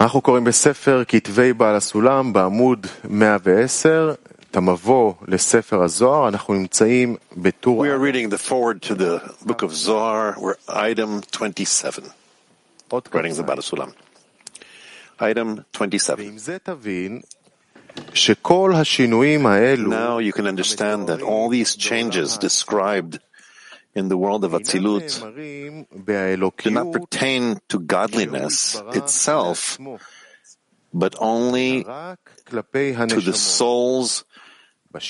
אנחנו קוראים בספר כתבי בעל הסולם בעמוד 110, את המבוא לספר הזוהר, אנחנו נמצאים בטור... We are reading the foreword to the book of Zohar, we're item 27. writing the בעל הסולם. Item 27. שכל השינויים האלו... Now you can understand that all these changes described in the world of Atzilut do not pertain to godliness itself, but only to the souls to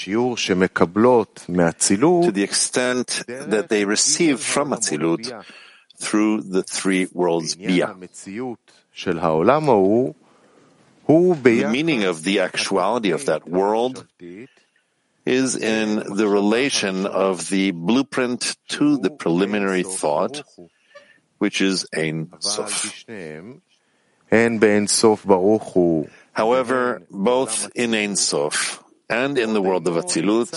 the extent that they receive from Atzilut through the three worlds Bia. The meaning of the actuality of that world is in the relation of the blueprint to the preliminary thought, which is Ein Sof. However, both in Ein Sof and in the world of Atzilut,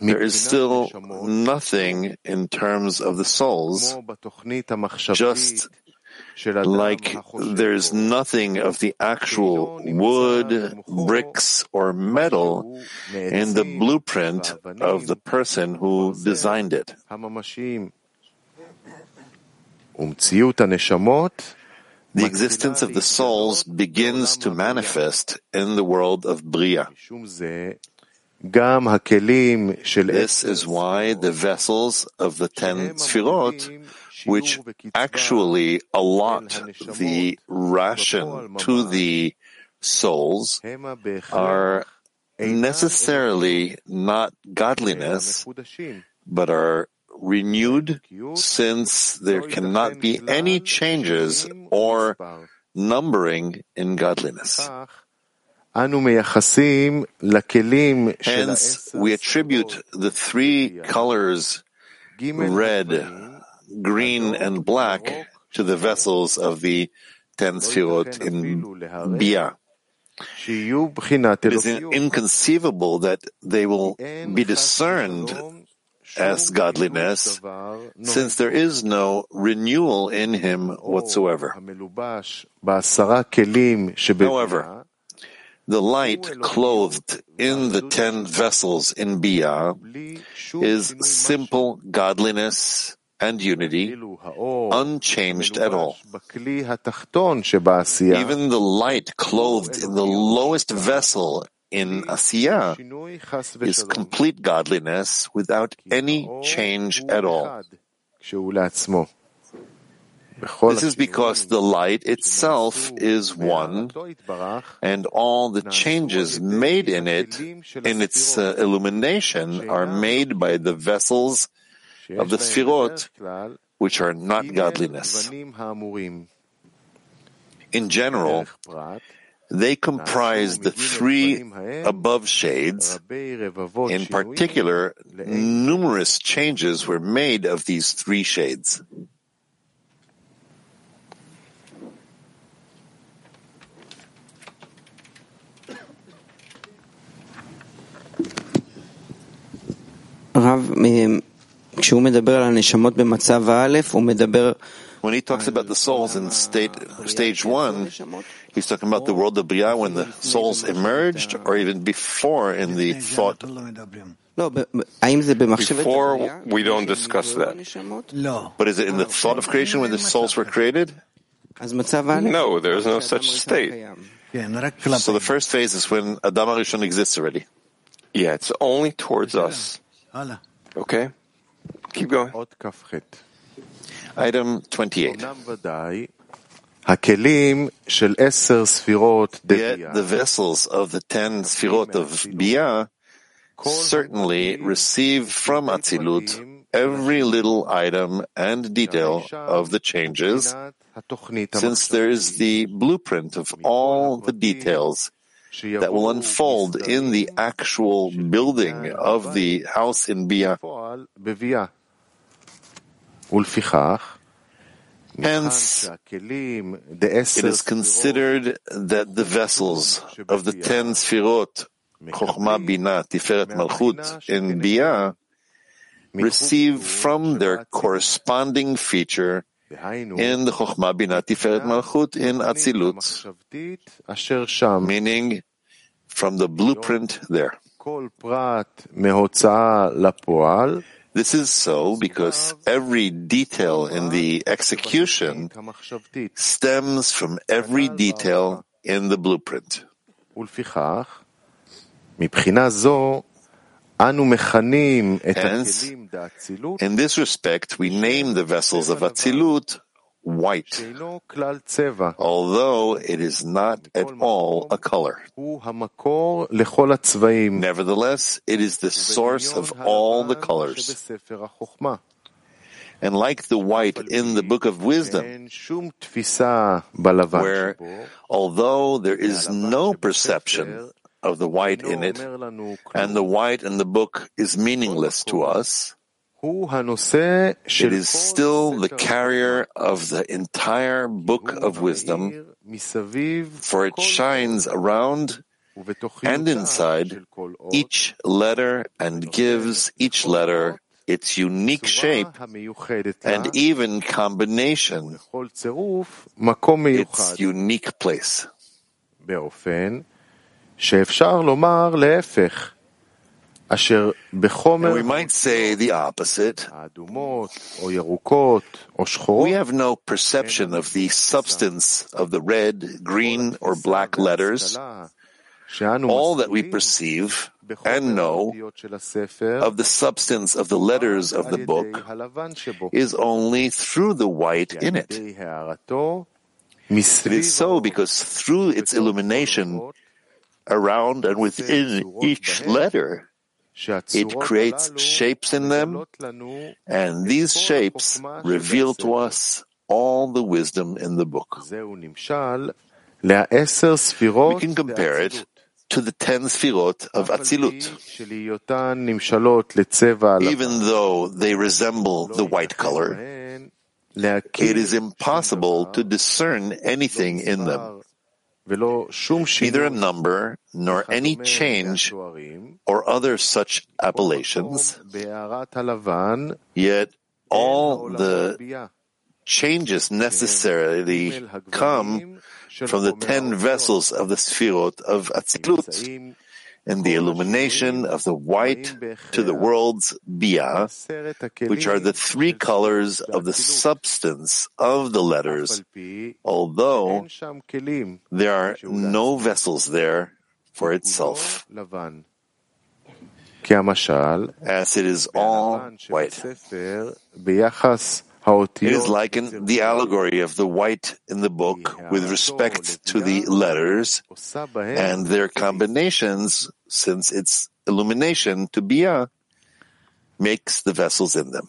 there is still nothing in terms of the souls, just like there's nothing of the actual wood, bricks, or metal in the blueprint of the person who designed it. The existence of the souls begins to manifest in the world of Bria. This is why the vessels of the ten Sfirot which actually allot the ration to the souls are necessarily not godliness, but are renewed since there cannot be any changes or numbering in godliness. Hence, we attribute the three colors red, green and black to the vessels of the ten sefirot in Bia. It is inconceivable that they will be discerned as godliness, since there is no renewal in him whatsoever. However, the light clothed in the ten vessels in Bia is simple godliness and unity unchanged at all. Even the light clothed in the lowest vessel in Asiya is complete godliness without any change at all. This is because the light itself is one, and all the changes made in it, in its uh, illumination, are made by the vessels of the Sfirot, which are not godliness. In general, they comprise the three above shades. In particular, numerous changes were made of these three shades. Rav, um, כשהוא מדבר על הנשמות במצב האלף, הוא מדבר... When he talks about the souls in state, stage one, he's talking about the world of Bria when the souls emerged, or even before in the thought. Before, we don't discuss that. But is it in the thought of creation when the souls were created? No, there is no such state. So the first phase is when Adam HaRishon exists already. Yeah, it's only towards us. Okay? Keep going. Item 28. Yet the vessels of the ten sfirot of Bia certainly receive from Atzilut every little item and detail of the changes, since there is the blueprint of all the details that will unfold in the actual building of the house in Bia. Hence, it is considered that the vessels of the ten sfirot, Chokhmah, Bina, Tiferet, Malchut, and Biyah, receive from their corresponding feature in the Chokhmah, Bina, Tiferet, Malchut, in Atzilut, meaning from the blueprint there. This is so because every detail in the execution stems from every detail in the blueprint. Hence, in this respect, we name the vessels of Atzilut white, although it is not at all a color. Nevertheless, it is the source of all the colors. And like the white in the Book of Wisdom, where although there is no perception of the white in it, and the white in the book is meaningless to us, it is still the carrier of the entire book of wisdom, for it shines around and inside each letter and gives each letter its unique shape and even combination, its unique place. And we might say the opposite. We have no perception of the substance of the red, green, or black letters. All that we perceive and know of the substance of the letters of the book is only through the white in it. It is so because through its illumination around and within each letter, it creates shapes in them, and these shapes reveal to us all the wisdom in the book. We can compare it to the ten sfirot of Atzilut. Even though they resemble the white color, it is impossible to discern anything in them neither a number nor any change or other such appellations. Yet all the changes necessarily come from the ten vessels of the Sefirot of Atzilut, and the illumination of the white to the world's bia, which are the three colors of the substance of the letters, although there are no vessels there for itself. As it is all white. It is like in the allegory of the white in the book with respect to the letters and their combinations, since its illumination to Bia makes the vessels in them.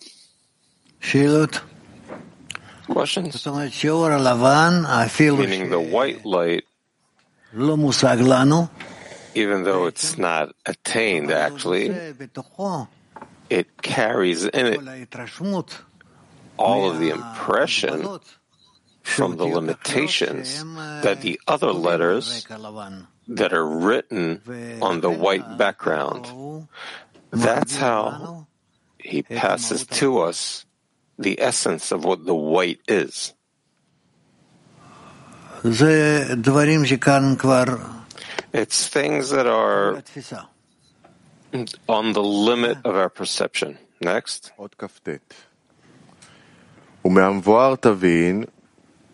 Questions? Meaning the white light, even though it's not attained actually, it carries in it all of the impression from the limitations that the other letters that are written on the white background. That's how he passes to us the essence of what the white is. It's things that are on the limit of our perception. Next. עוד כ"ט. ומהמבואר תבין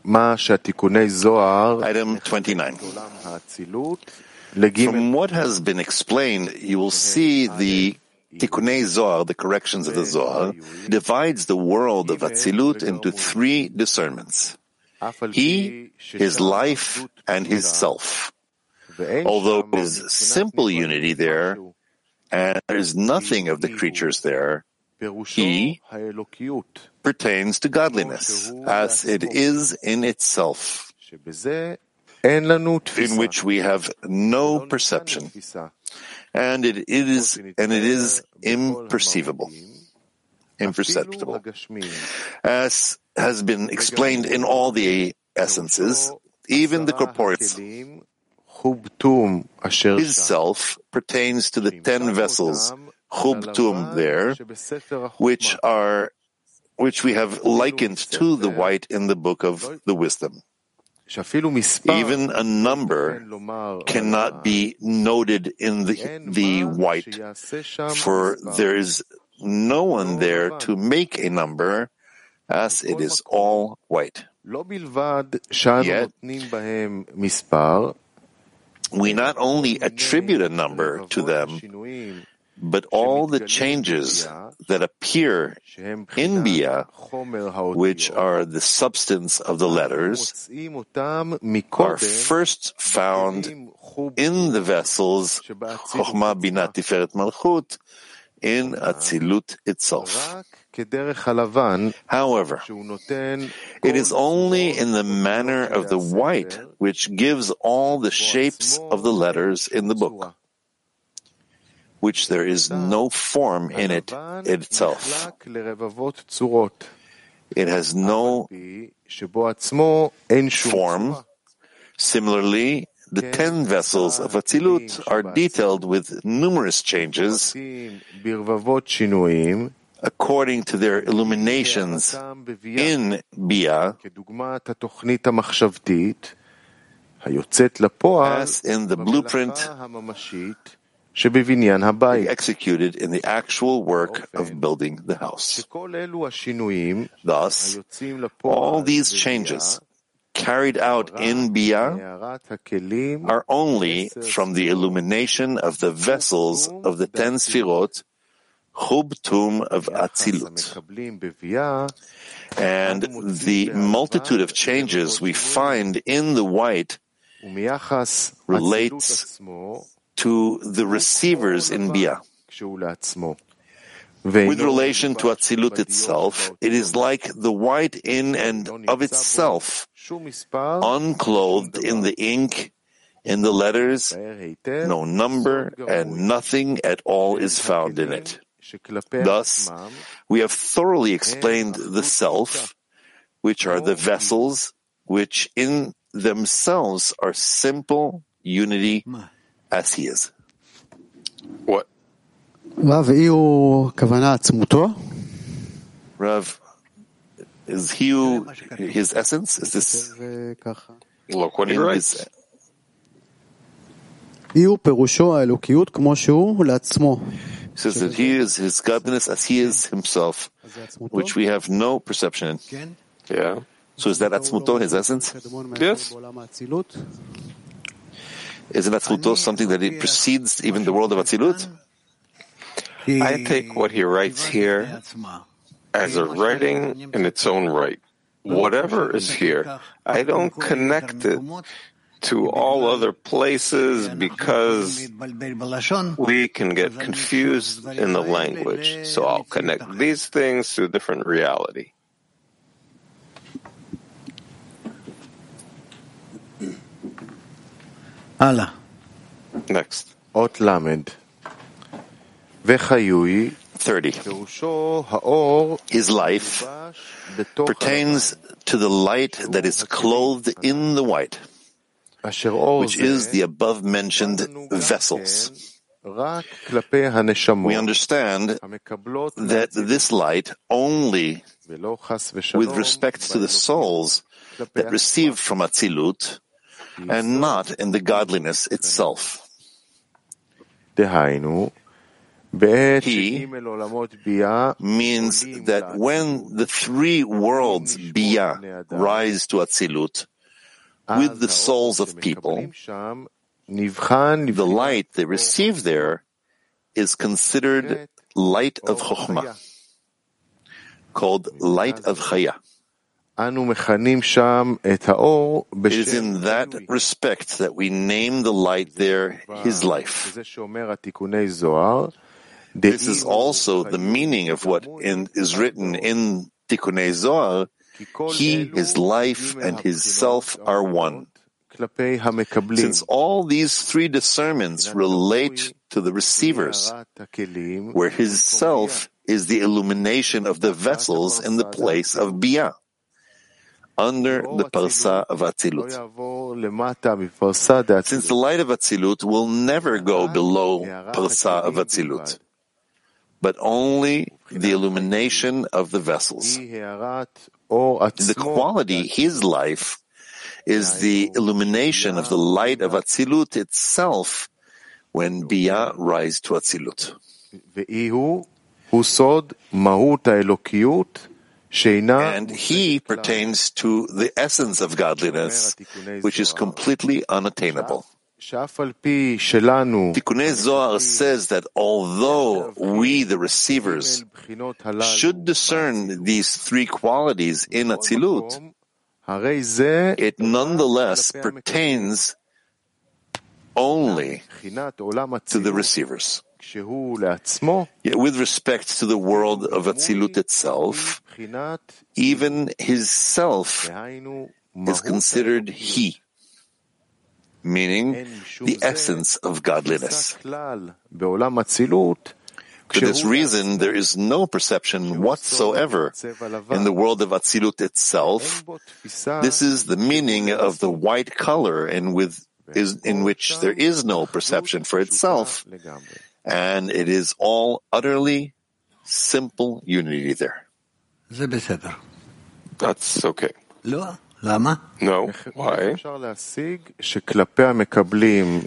מה שהתיקוני זוהר Item 29. עולם האצילות לגימל From what has been explained, you will see the Tikkunei Zohar, the corrections of the Zohar, divides the world of Atzilut into three discernments. אף על He, פי his ששם life, אחדות and his כפולה, self. ואין Although שם it is מבחינת simple נפרדות unity there, משהו, and there's nothing of the creatures there, he pertains to godliness, as it is in itself, in which we have no perception, and it is and it is imperceivable, imperceptible, as has been explained in all the essences, even the corporeal self pertains to the ten vessels chubtum there, which are which we have likened to the white in the book of the wisdom. Even a number cannot be noted in the, the white, for there is no one there to make a number, as it is all white. Yet, we not only attribute a number to them, but all the changes that appear in Bia, which are the substance of the letters, are first found in the vessels Chokhmah Binah Tiferet Malchut in Atzilut itself. However, it is only in the manner of the white which gives all the shapes of the letters in the book, which there is no form in it itself. It has no form. Similarly, the ten vessels of Atzilut are detailed with numerous changes according to their illuminations in Bia, as in the blueprint executed in the actual work of building the house. Thus, all these changes carried out in Bia are only from the illumination of the vessels of the ten Sfirot, Chub Tum of Atzilut. And the multitude of changes we find in the white relates to the receivers in Bia. With relation to Atzilut itself, it is like the white in and of itself, unclothed in the ink, in the letters, no number and nothing at all is found in it. Thus, we have thoroughly explained the self, which are the vessels, which in themselves are simple unity as he is. What? רב, אי הוא כוונה עצמותו? Rav, is he who, his essence? Is this זה ככה. Look what he in writes. his, אי הוא פירושו האלוקיות כמו שהוא לעצמו. he says that he is his godliness as he is himself, אז זה עצמותו? which we have no perception in. Yeah. So is that Atzmuto, his essence? קדמון מהכל Yes. Isn't Atzmuto something that it precedes even the world of Atzilut? I take what he writes here as a writing in its own right. Whatever is here, I don't connect it to all other places because we can get confused in the language. So I'll connect these things to a different reality. Allah. Next. Ot Lamed. 30. His life pertains to the light that is clothed in the white, which is the above mentioned vessels. We understand that this light only with respect to the souls that receive from Atzilut and not in the godliness itself. He means that when the three worlds, Bia, rise to Atzilut, with the souls of people, the light they receive there is considered light of Chokhmah, called light of Chaya. It is in that respect that we name the light there his life. This is also the meaning of what in, is written in Tikkun Zohar. He, his life, and his self are one. Since all these three discernments relate to the receivers, where his self is the illumination of the vessels in the place of Biyah under the parsa of Atzilut. Since the light of Atzilut will never go below parsa of Atzilut, but only the illumination of the vessels. The quality, his life, is the illumination of the light of Atzilut itself when Bia rise to Atzilut. And he pertains to the essence of godliness, which is completely unattainable. Tikkunei Zohar says that although we, the receivers, should discern these three qualities in Atzilut, it nonetheless pertains only to the receivers. Yet with respect to the world of Atzilut itself, even his self is considered he, meaning the essence of godliness. For this reason, there is no perception whatsoever in the world of Atzilut itself. This is the meaning of the white color in, with, is, in which there is no perception for itself, and it is all utterly simple unity there. That's okay. No. Why?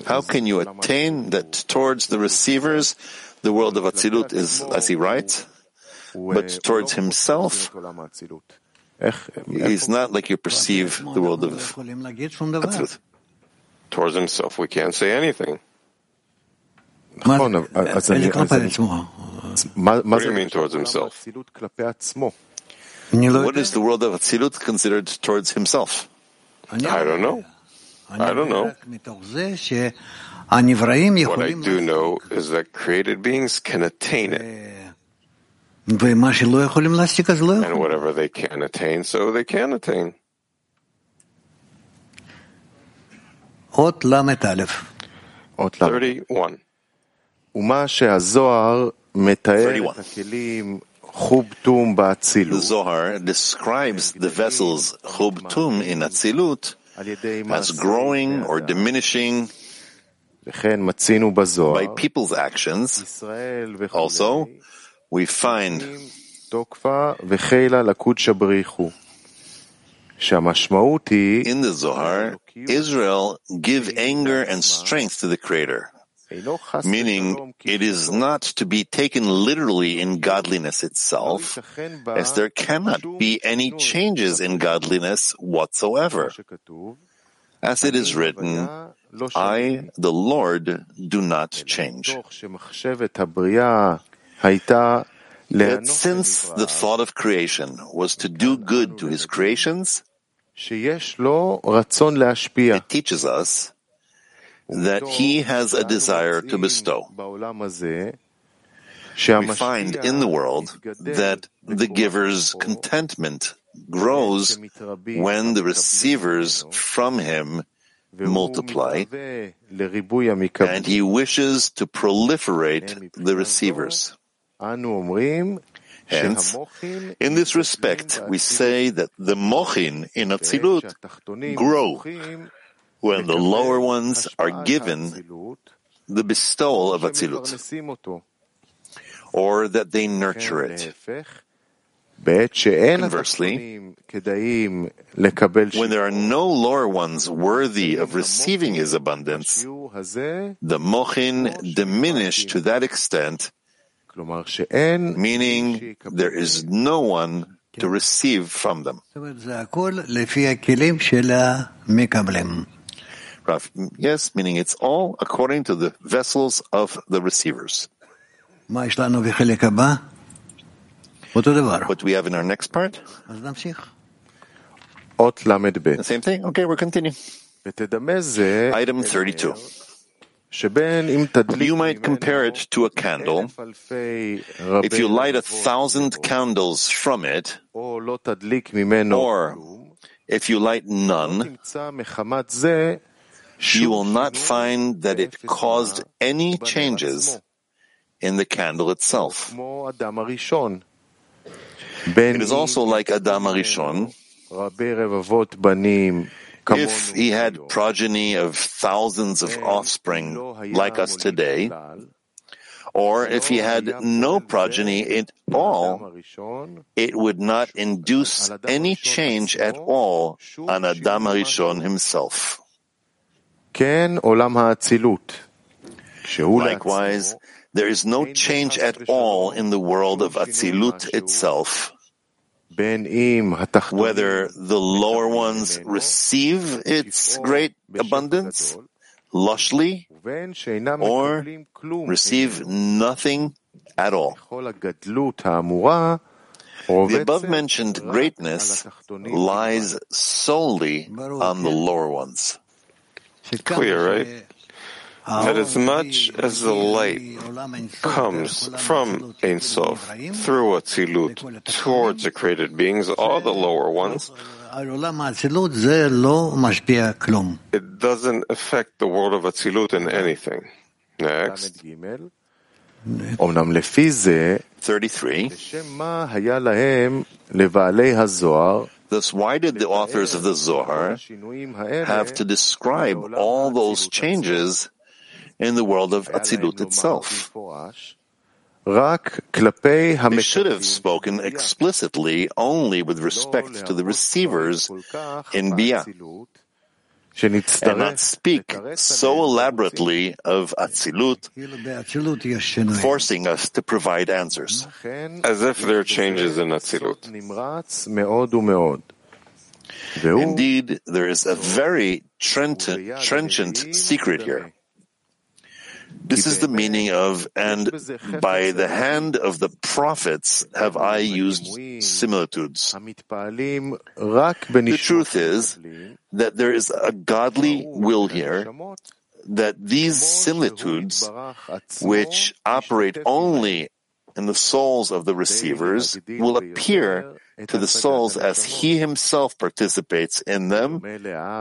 How can you attain that towards the receivers, the world of Atzilut is, as he writes, but towards himself, it's not like you perceive the world of Atzilut. Towards himself, we can't say anything. Oh, what do you mean towards himself? What is the world of Atzilut considered towards himself? I don't know. I don't know. What I do know is that created beings can attain it. And whatever they can attain, so they can attain. 31. 31. The Zohar describes the vessels Chubtum in Atzilut as growing or diminishing by people's actions. Also, we find in the Zohar, Israel give anger and strength to the Creator meaning it is not to be taken literally in godliness itself, as there cannot be any changes in godliness whatsoever. As it is written, I, the Lord, do not change. That since the thought of creation was to do good to his creations, it teaches us that he has a desire to bestow. We find in the world that the giver's contentment grows when the receivers from him multiply, and he wishes to proliferate the receivers. Hence, in this respect, we say that the mochin in Atzilut grow when the lower ones are given the bestowal of Atzilut, or that they nurture it. Conversely, when there are no lower ones worthy of receiving his abundance, the mochin diminish to that extent, meaning there is no one to receive from them. Rav, yes, meaning it's all according to the vessels of the receivers. What do we have in our next part? The same thing? Okay, we'll continue. Item 32. You might compare it to a candle. If you light a thousand candles from it, or if you light none, you will not find that it caused any changes in the candle itself. It is also like Adam HaRishon. If he had progeny of thousands of offspring like us today, or if he had no progeny at all, it would not induce any change at all on Adam HaRishon himself. Likewise, there is no change at all in the world of Atzilut itself. Whether the lower ones receive its great abundance lushly or receive nothing at all. The above mentioned greatness lies solely on the lower ones. It's clear, right? That as much as the light comes from Ein Sof through Atzilut towards the created beings, all the lower ones, it doesn't affect the world of Atzilut in anything. Next. 33. Thus, why did the authors of the Zohar have to describe all those changes in the world of Atzilut itself? They should have spoken explicitly only with respect to the receivers in Bia, and not speak so elaborately of Atzilut, forcing us to provide answers. As if there are changes in Atzilut. Indeed, there is a very trenchant, trenchant secret here. This is the meaning of, and by the hand of the prophets have I used similitudes. The truth is that there is a godly will here that these similitudes, which operate only in the souls of the receivers, will appear to the souls as he himself participates in them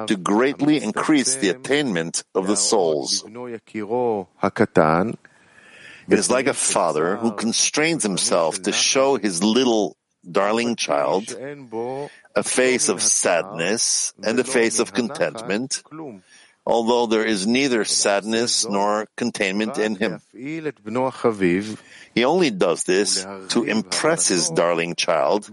to greatly increase the attainment of the souls. It is like a father who constrains himself to show his little darling child a face of sadness and a face of contentment, although there is neither sadness nor containment in him. He only does this to impress his darling child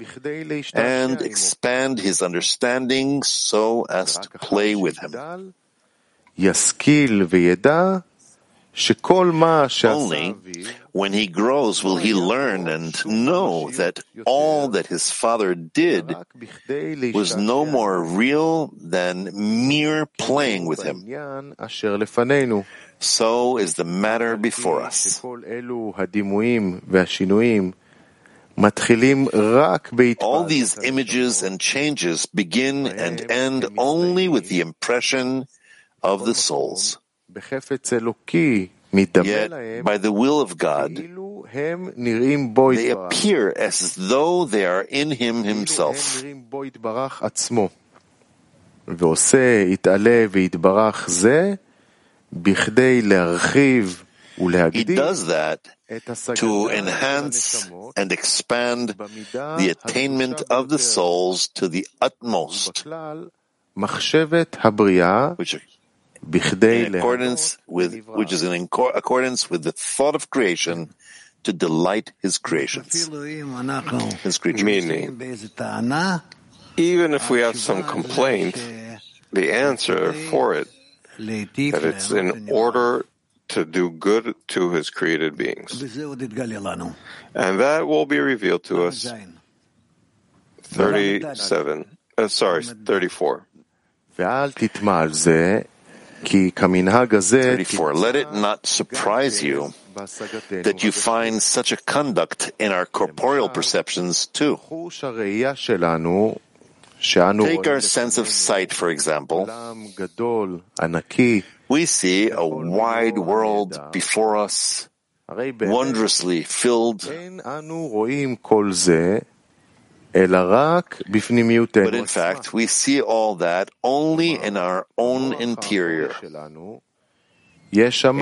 and expand his understanding so as to play with him. Only when he grows will he learn and know that all that his father did was no more real than mere playing with him. So is the matter before us. All these images and changes begin and end only with the impression of the souls. Yet, by the will of God, they appear as though they are in Him Himself. He does that to enhance and expand the attainment of the souls to the utmost, which in accordance with which is in accordance with the thought of creation to delight his creations. His creatures. Meaning, even if we have some complaint, the answer for it that it's in order to do good to his created beings. And that will be revealed to us. 37, uh, sorry, 34. 34. Let it not surprise you that you find such a conduct in our corporeal perceptions too. Take our sense of sight, for example. We see a wide world before us, wondrously filled. But in fact, we see all that only in our own interior.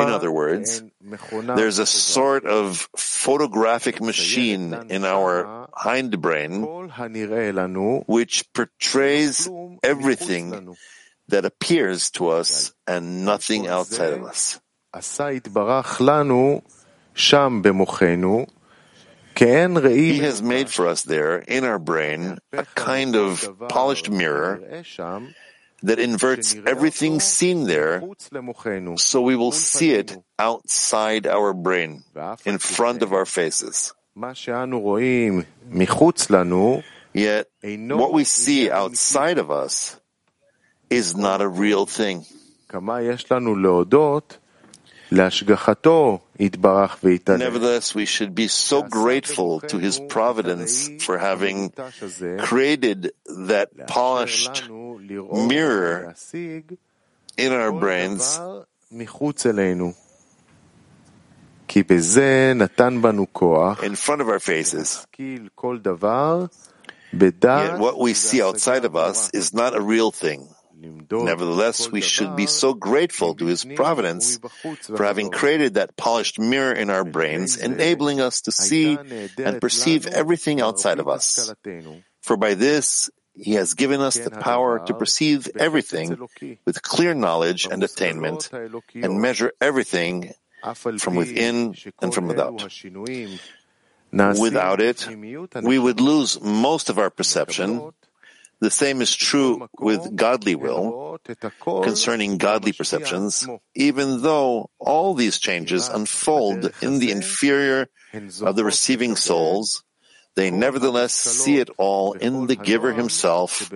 In other words, there's a sort of photographic machine in our hindbrain, which portrays everything that appears to us and nothing outside of us. He has made for us there, in our brain, a kind of polished mirror that inverts everything seen there, so we will see it outside our brain, in front of our faces. Yet, what we see outside of us is not a real thing. Nevertheless, we should be so grateful to His providence for having created that polished mirror in our brains in front of our faces. Yet what we see outside of us is not a real thing. Nevertheless, we should be so grateful to His providence for having created that polished mirror in our brains, enabling us to see and perceive everything outside of us. For by this, He has given us the power to perceive everything with clear knowledge and attainment, and measure everything from within and from without. Without it, we would lose most of our perception. The same is true with godly will concerning godly perceptions, even though all these changes unfold in the inferior of the receiving souls, they nevertheless see it all in the giver himself,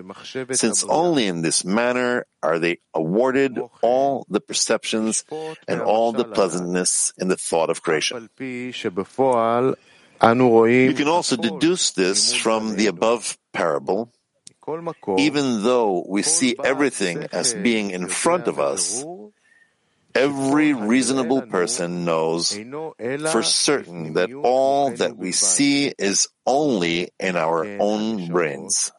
since only in this manner are they awarded all the perceptions and all the pleasantness in the thought of creation. You can also deduce this from the above parable even though we see everything as being in front of us, every reasonable person knows for certain that all that we see is only in our own brains.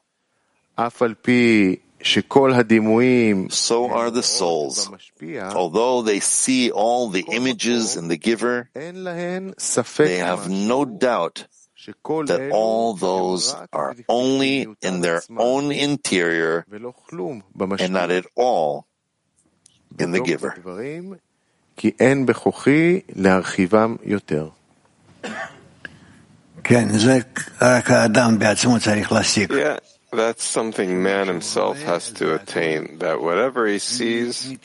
So are the souls. Although they see all the images in the giver, they have no doubt that all those are only in their own interior and not at all in the giver. Yeah, that's something man himself has to attain, that whatever he sees,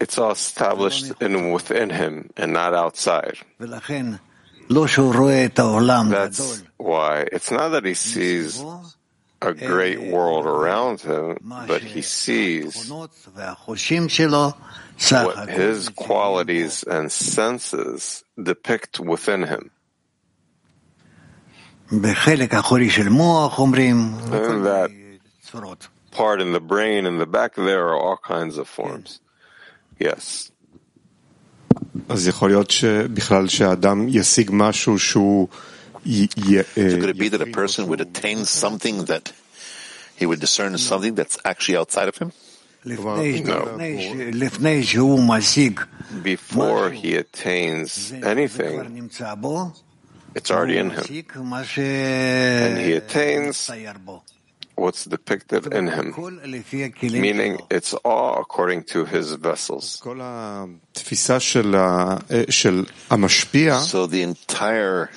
it's all established in within him and not outside. That's why it's not that he sees a great world around him, but he sees what his qualities and senses depict within him. And that part in the brain in the back there are all kinds of forms. Yes. אז יכול להיות שבכלל שהאדם ישיג משהו שהוא... so eh, could it be that a person would attain something that he would discern something that's actually outside of him? No. Before he attains anything, it's already in him. And he attains what's depicted in him, meaning it's all according to his vessels. So the entire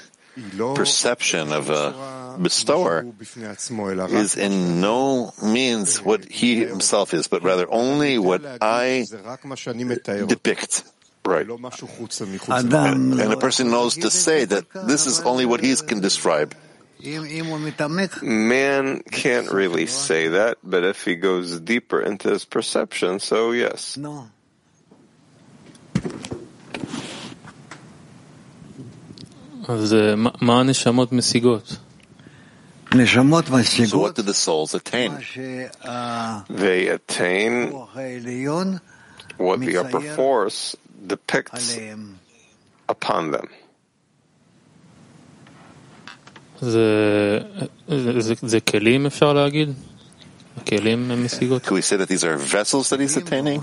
perception of a bestower is in no means what he himself is, but rather only what I depict. Right. And, and a person knows to say that this is only what he can describe. Man can't really say that, but if he goes deeper into his perception, so yes. No. So what do the souls attain? They attain what the upper force depicts upon them. Can we say that these are vessels that he's attaining?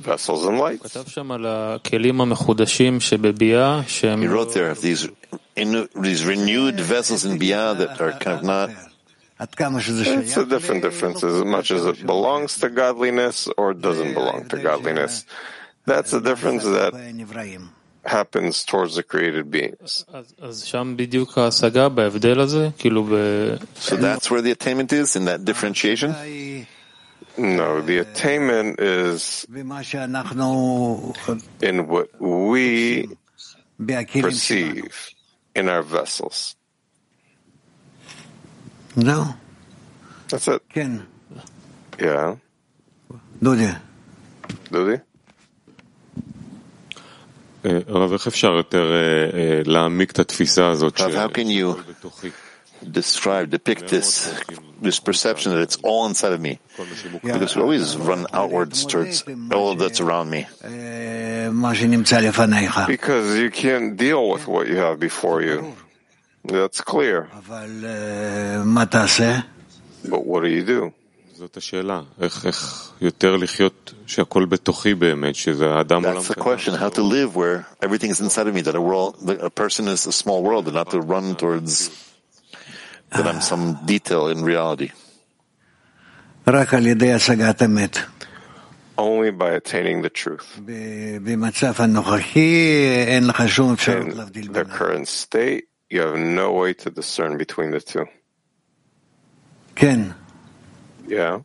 vessels and lights. He wrote there of these, these renewed vessels in Bia that are kind of not. It's a different difference as much as it belongs to godliness or doesn't belong to godliness. That's the difference that happens towards the created beings. So that's where the attainment is in that differentiation. No, the attainment is in what we perceive in our vessels. זהו. That's it. כן. Yeah. דודי. דודי? אה, הרב, איך אפשר יותר אה, אה, להעמיק את התפיסה הזאת Rav, how can you describe, depict this, this perception that it's all inside of me. Because we always run outwards towards all that's around me. Because you can't deal with what you have before you. That's clear. But what do you do? That's the question, how to live where everything is inside of me, that a, world, a person is a small world and not to run towards that I'm some detail in reality. Only by attaining the truth. In the current state, you have no way to discern between the two. Ken. Yeah.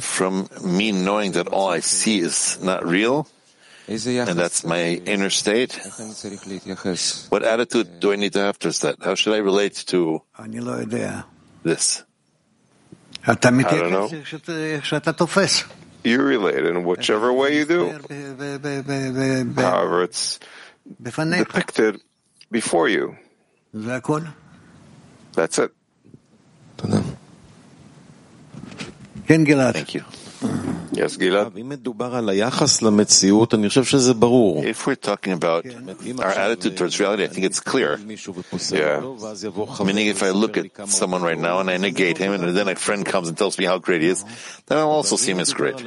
From me knowing that all I see is not real. And that's my inner state. What attitude do I need to have towards that? How should I relate to this? I don't know. You relate in whichever way you do. However, it's depicted before you. That's it. Thank you. Yes, Gilad. If we're talking about our attitude towards reality, I think it's clear. Yeah. Meaning, if I look at someone right now and I negate him, and then a friend comes and tells me how great he is, then I'll also see him as great.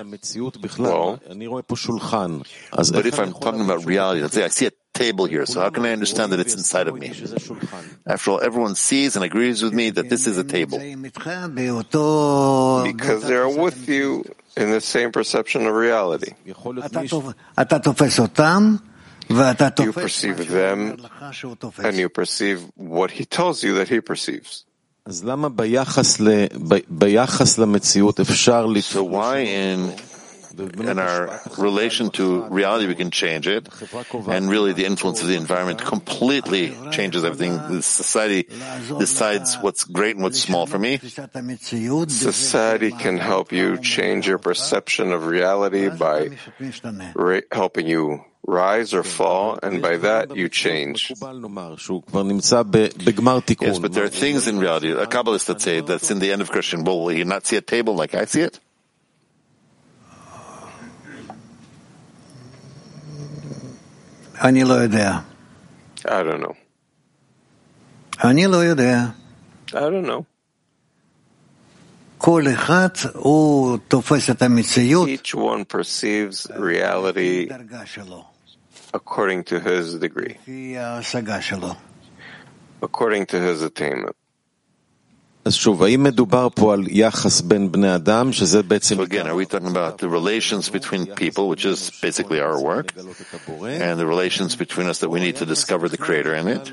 Well, but if I'm talking about reality, let's say I see a table here, so how can I understand that it's inside of me? After all, everyone sees and agrees with me that this is a table. Because they are with you in the same perception of reality. You perceive them and you perceive what he tells you that he perceives. So why in and our relation to reality, we can change it. And really, the influence of the environment completely changes everything. The society decides what's great and what's small for me. Society can help you change your perception of reality by helping you rise or fall, and by that you change. Yes, but there are things in reality, a Kabbalist would say that's in the end of creation. Will he not see a table like I see it? אני לא יודע. I don't know. אני לא יודע. I don't know. כל אחד הוא תופס את המציאות Each one perceives reality דרגה שלו, according to his degree, לפי ההשגה שלו. according to his attainment. So again, are we talking about the relations between people, which is basically our work, and the relations between us that we need to discover the Creator in it?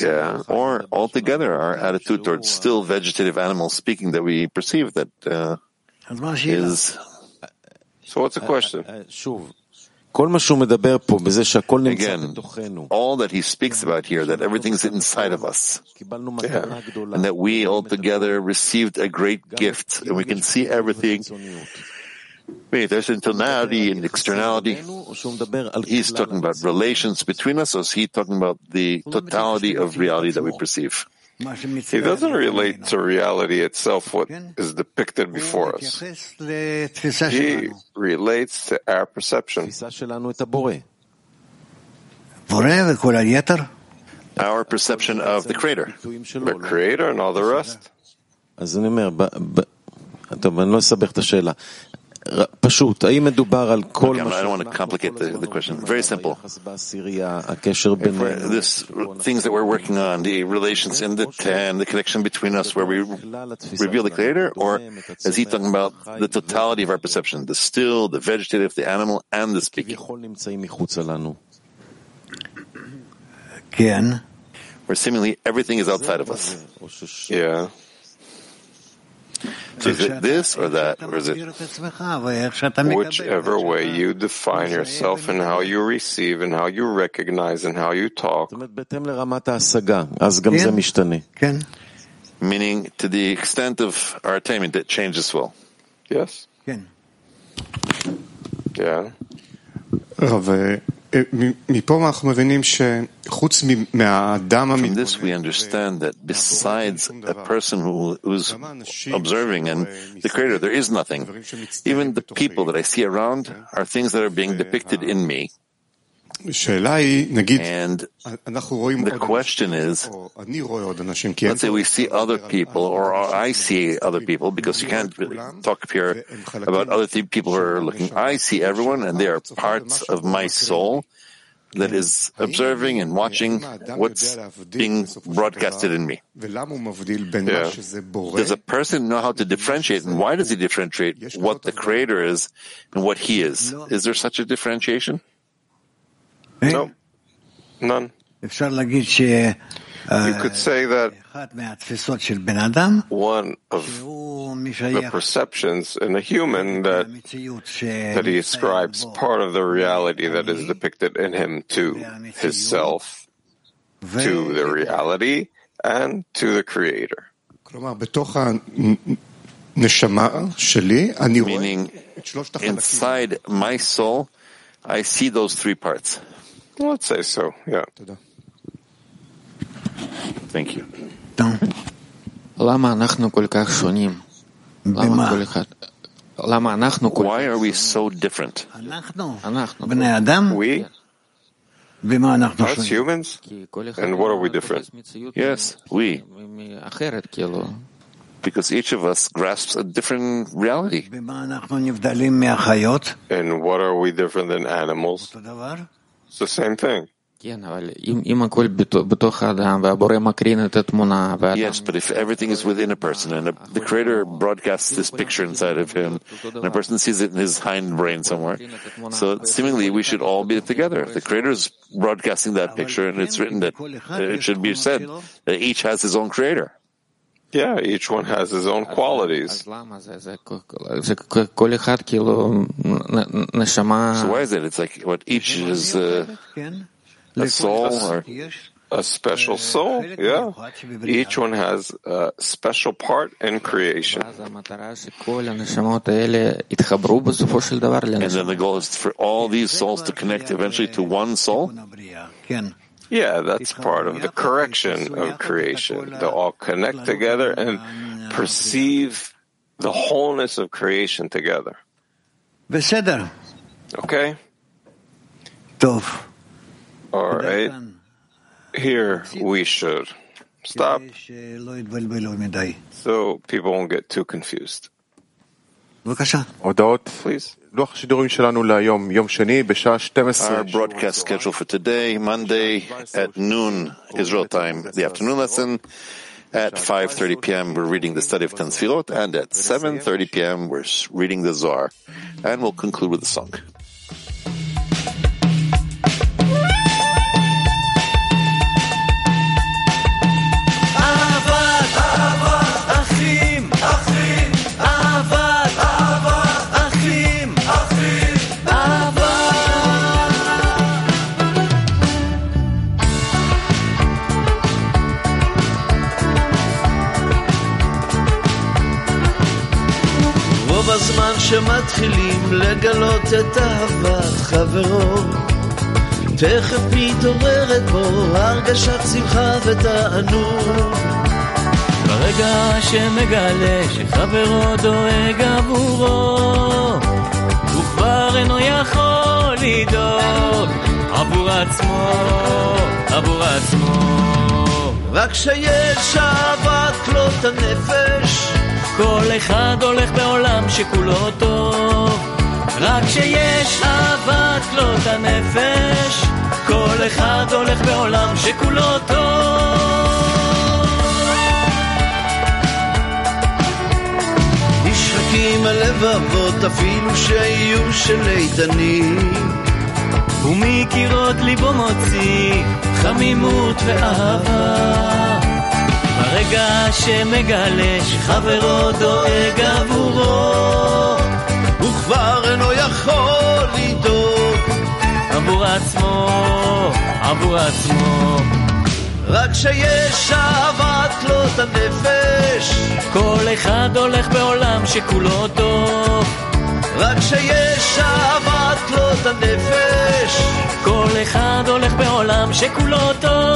Yeah. Or altogether our attitude towards still vegetative animals speaking that we perceive that uh, is. Uh, so what's the uh, question? Uh, Again, all that he speaks about here, that everything's inside of us, yeah. and that we all together received a great gift, and we can see everything. Wait, there's internality and externality. He's talking about relations between us, or is he talking about the totality of reality that we perceive? He doesn't relate to reality itself, what is depicted before us. He relates to our perception. Our perception of the Creator. The Creator and all the rest. Okay, I don't want to complicate the, the question. Very simple. This things that we're working on, the relations in the ten, the connection between us, where we reveal the Creator, or is he talking about the totality of our perception, the still, the vegetative, the animal, and the speaking? Again, where seemingly everything is outside of us. Yeah. So is it this or that, or is it whichever way you define yourself and how you receive and how you recognize and how you talk? Meaning, to the extent of our attainment, it changes well. Yes. Yeah. From this we understand that besides a person who's observing and the Creator, there is nothing. Even the people that I see around are things that are being depicted in me. And the question is, let's say we see other people, or I see other people, because you can't really talk here about other people who are looking. I see everyone, and they are parts of my soul that is observing and watching what's being broadcasted in me. Yeah. Does a person know how to differentiate, and why does he differentiate what the Creator is and what he is? Is there such a differentiation? No, none. You could say that one of the perceptions in a human that, that he ascribes part of the reality that is depicted in him to his self, to the reality, and to the Creator. Meaning, inside my soul, I see those three parts. Let's say so, yeah. Thank you. Why are we so different? We us humans? And what are we different? Yes, we. Because each of us grasps a different reality. And what are we different than animals? It's the same thing. Yes, but if everything is within a person and a, the Creator broadcasts this picture inside of him, and a person sees it in his hind brain somewhere, so seemingly we should all be together. The Creator is broadcasting that picture, and it's written that it should be said that each has his own Creator. Yeah, each one has his own qualities. So why is it? It's like what each is uh, a soul or a special soul. Yeah, each one has a special part in creation. And then the goal is for all these souls to connect eventually to one soul. Yeah, that's part of the correction of creation. They'll all connect together and perceive the wholeness of creation together. Okay? All right. Here we should stop so people won't get too confused. Please. Our broadcast schedule for today, Monday at noon, Israel time, the afternoon lesson. At 5.30 p.m., we're reading the study of Ten Sefirot, and at 7.30 p.m., we're reading the Zohar, And we'll conclude with a song. הזמן שמתחילים לגלות את אהבת חברו תכף מתעוררת בו הרגשת שמחה ותענוג ברגע שמגלה שחברו דואג עבורו, הוא כבר אינו יכול לדאוג עבור עצמו, עבור עצמו. רק כשיש אהבת כלות הנפש, כל אחד הולך בעולם שכולו טוב. רק כשיש אהבת כלות הנפש, כל אחד הולך בעולם שכולו טוב. נשחקים הלבבות אפילו שיהיו של איתנים, ומקירות ליבו מוציא חמימות ואהבה. ברגע שמגלה שחברו דואג עבורו, הוא כבר אינו יכול לדאוג עבור עצמו, עבור עצמו. רק שיש אהבת כלות הנפש, כל אחד הולך בעולם שכולו טוב. רק שיש אהבת כלות הנפש, כל אחד הולך בעולם שכולו טוב.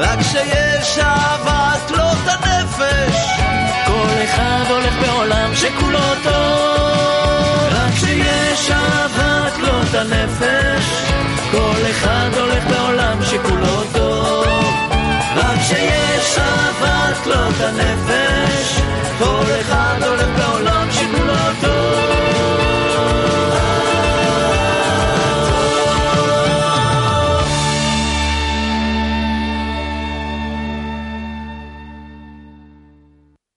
רק שיש אהבת לא את הנפש. כל אחד הולך בעולם שכולו טוב. רק שיש אהבת לא את הנפש. כל אחד הולך בעולם שכולו טוב. רק שיש אהבת לא את הנפש. כל אחד הולך בעולם